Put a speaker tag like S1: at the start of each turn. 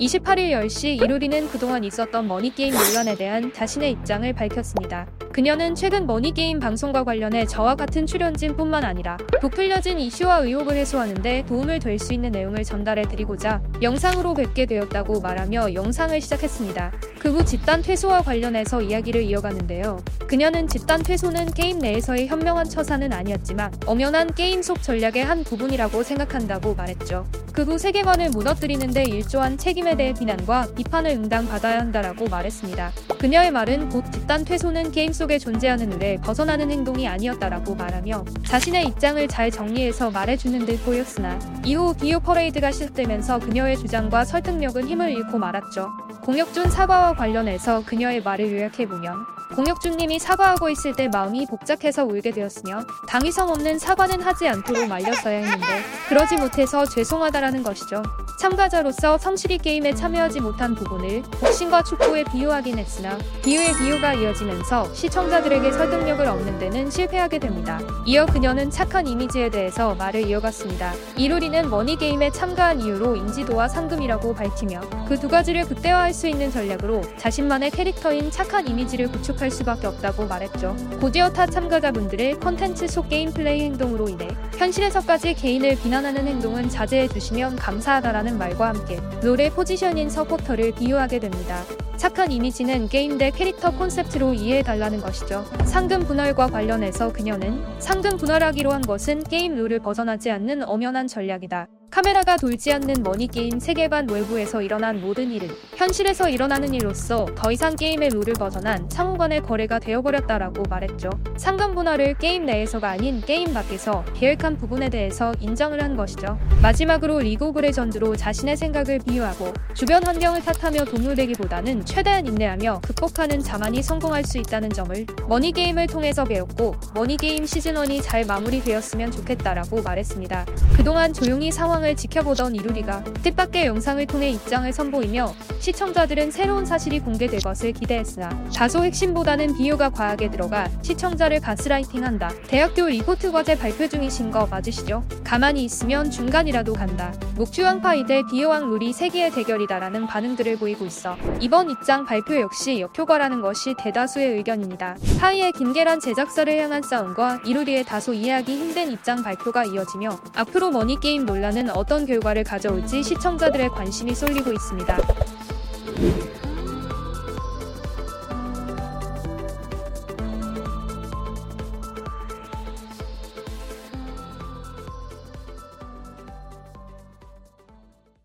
S1: 28일 10시 이루리는 그동안 있었던 머니게임 논란에 대한 자신의 입장을 밝혔습니다. 그녀는 최근 머니게임 방송과 관련해 저와 같은 출연진뿐만 아니라 부풀려진 이슈와 의혹을 해소하는데 도움을 될 수 있는 내용을 전달해 드리고자 영상으로 뵙게 되었다고 말하며 영상을 시작했습니다. 그 후 집단 퇴소와 관련해서 이야기를 이어가는데요. 그녀는 집단 퇴소는 게임 내에서의 현명한 처사는 아니었지만 엄연한 게임 속 전략의 한 부분이라고 생각한다고 말했죠. 그 후 세계관을 무너뜨리는데 일조한 책임 에 대해 비난과 비판을 응당받아야 한다라고 말했습니다. 그녀의 말은 곧 집단 퇴소는 게임 속에 존재하는 룰에 벗어나는 행동이 아니었다라고 말하며 자신의 입장을 잘 정리해서 말해주는 듯 보였으나 이후 비유 퍼레이드가 시작되면서 그녀의 주장과 설득력은 힘을 잃고 말았죠. 공혁준 사과와 관련해서 그녀의 말을 요약해보면 공혁준님이 사과하고 있을 때 마음이 복잡해서 울게 되었으며 당위성 없는 사과는 하지 않도록 말렸어야 했는데 그러지 못해서 죄송하다라는 것이죠. 참가자로서 성실히 게임에 참여하지 못한 부분을 복싱과 축구에 비유하긴 했으나 비유의 비유가 이어지면서 시청자들에게 설득력을 얻는 데는 실패하게 됩니다. 이어 그녀는 착한 이미지에 대해서 말을 이어갔습니다. 이루리는 머니게임에 참가한 이유로 인지도와 상금이라고 밝히며 그 두 가지를 극대화할 수 있는 전략으로 자신만의 캐릭터인 착한 이미지를 구축 할 수밖에 없다고 말했죠. 곧이어 타 참가자분들의 컨텐츠 속 게임 플레이 행동으로 인해 현실에서까지 개인을 비난하는 행동은 자제해 주시면 감사하다라는 말과 함께 롤의 포지션인 서포터를 비유하게 됩니다. 착한 이미지는 게임 내 캐릭터 콘셉트로 이해해달라는 것이죠. 상금 분할과 관련해서 그녀는 상금 분할하기로 한 것은 게임 룰을 벗어나지 않는 엄연한 전략이다. 카메라가 돌지 않는 머니게임 세계관 외부에서 일어난 모든 일은 현실에서 일어나는 일로서 더 이상 게임의 룰을 벗어난 상호간의 거래가 되어버렸다라고 말했죠. 상금 분할을 게임 내에서가 아닌 게임 밖에서 계획한 부분에 대해서 인정을 한 것이죠. 마지막으로 리그 오브 레전드로 자신의 생각을 비유하고 주변 환경을 탓하며 동요되기보다는 최대한 인내하며 극복하는 자만이 성공할 수 있다는 점을 머니게임을 통해서 배웠고 머니게임 시즌1이 잘 마무리되었으면 좋겠다라고 말했습니다. 그동안 조용히 상황을 지켜보던 이루리가 뜻밖의 영상을 통해 입장을 선보이며 시청자들은 새로운 사실이 공개될 것을 기대했으나 다소 핵심보다는 비유가 과하게 들어가 시청자를 가스라이팅한다. 대학교 리포트 과제 발표 중이신 거 맞으시죠? 가만히 있으면 중간 이라도 간다. 폭주왕 파이 대 비유왕 루리 세기의 대결이다라는 반응들을 보이고 있어 이번 입장 발표 역시 역효과라는 것이 대다수의 의견입니다. 파이의 김계란 제작사를 향한 싸움과 이루리의 다소 이해하기 힘든 입장 발표가 이어지며 앞으로 머니게임 논란은 어떤 결과를 가져올지 시청자들의 관심이 쏠리고 있습니다.